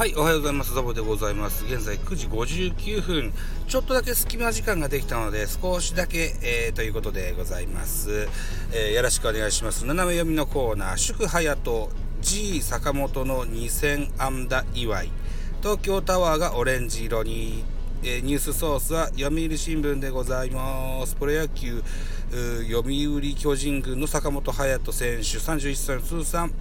はい、おはようございます。ザボでございます。現在9時59分。ちょっとだけ隙間時間ができたので、少しだけ、えー、ということでございます。えー、よろしくお願いします。斜め読みのコーナー、祝隼人 G 坂本の2000安打祝い。東京タワーがオレンジ色に、えー、ニュースソースは読売新聞でございます。プロ野球、読売巨人軍の坂本勇人選手、31歳の通算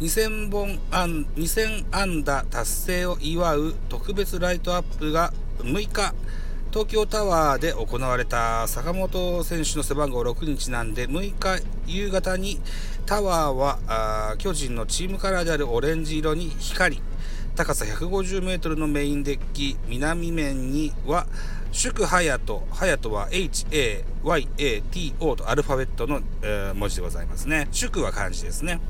2000本安2000安打達成を祝う特別ライトアップが6日東京タワーで行われた坂本選手の背番号6にちなんで6日夕方にタワーは巨人のチームカラーであるオレンジ色に光り高さ150メートルのメインデッキ南面には祝隼人隼人は HAYATO とアルファベットの、えー、文字でございますね。祝は漢字ですね。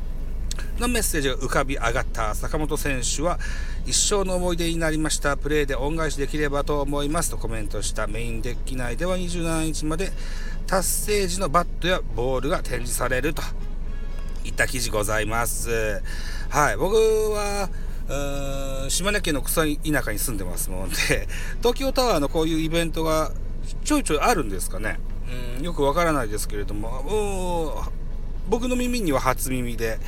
のメッセージが浮かび上がった坂本選手は一生の思い出になりました。プレーで恩返しできればと思いますとコメントしたメインデッキ内では27日まで達成時のバットやボールが展示されると。いった記事ございます。はい。僕は島根県の草田舎に住んでますので 東京タワーのこういうイベントがちょいちょいあるんですかね。うんよくわからないですけれども僕の耳には初耳で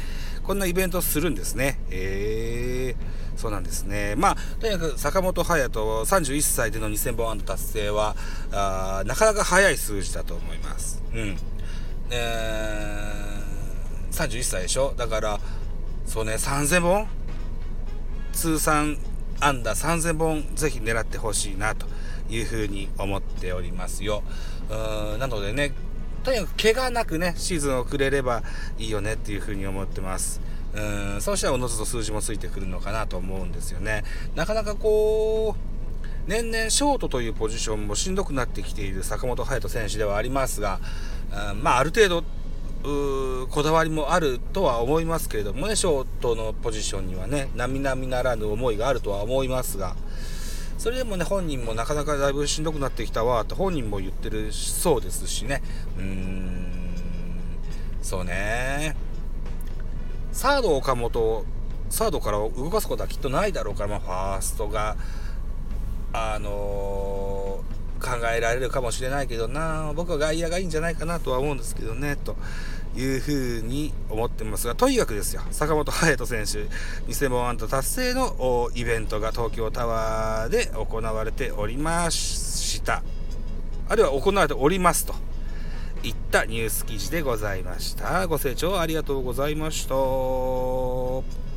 こんなイベントするんですね。えー、そうなんですね。まあ、とにかく坂本勇人31歳での2000本安打達成はあ、なかなか早い数字だと思います。うん。えー、31歳でしょ？だから、そうね、3000本通算安打3000本ぜひ狙ってほしいなというふうに思っておりますよ。うんなのでね、とにかく怪我なくね、シーズンを送れればいいよねっていうふうに思ってます。うん、そうしたらおのずと数字もついてくるのかなと思うんですよね。なかなかこう、年々ショートというポジションもしんどくなってきている坂本勇人選手ではありますが、うん、まあある程度、こだわりもあるとは思いますけれどもね、ショートのポジションにはね、並々ならぬ思いがあるとは思いますが、それでもね、本人もなかなかだいぶしんどくなってきたわって本人も言ってるそうですしね。うん、そうね。サード岡本、サードから動かすことはきっとないだろうから、まあ、ファーストが、あのー、考えられるかもしれないけどな、僕は外野がいいんじゃないかなとは思うんですけどね、と。いうふうに思ってますが、とにかくですよ、坂本勇人選手、2000本安打達成のイベントが東京タワーで行われておりました。あるいは行われておりますといったニュース記事でございました。ご清聴ありがとうございました。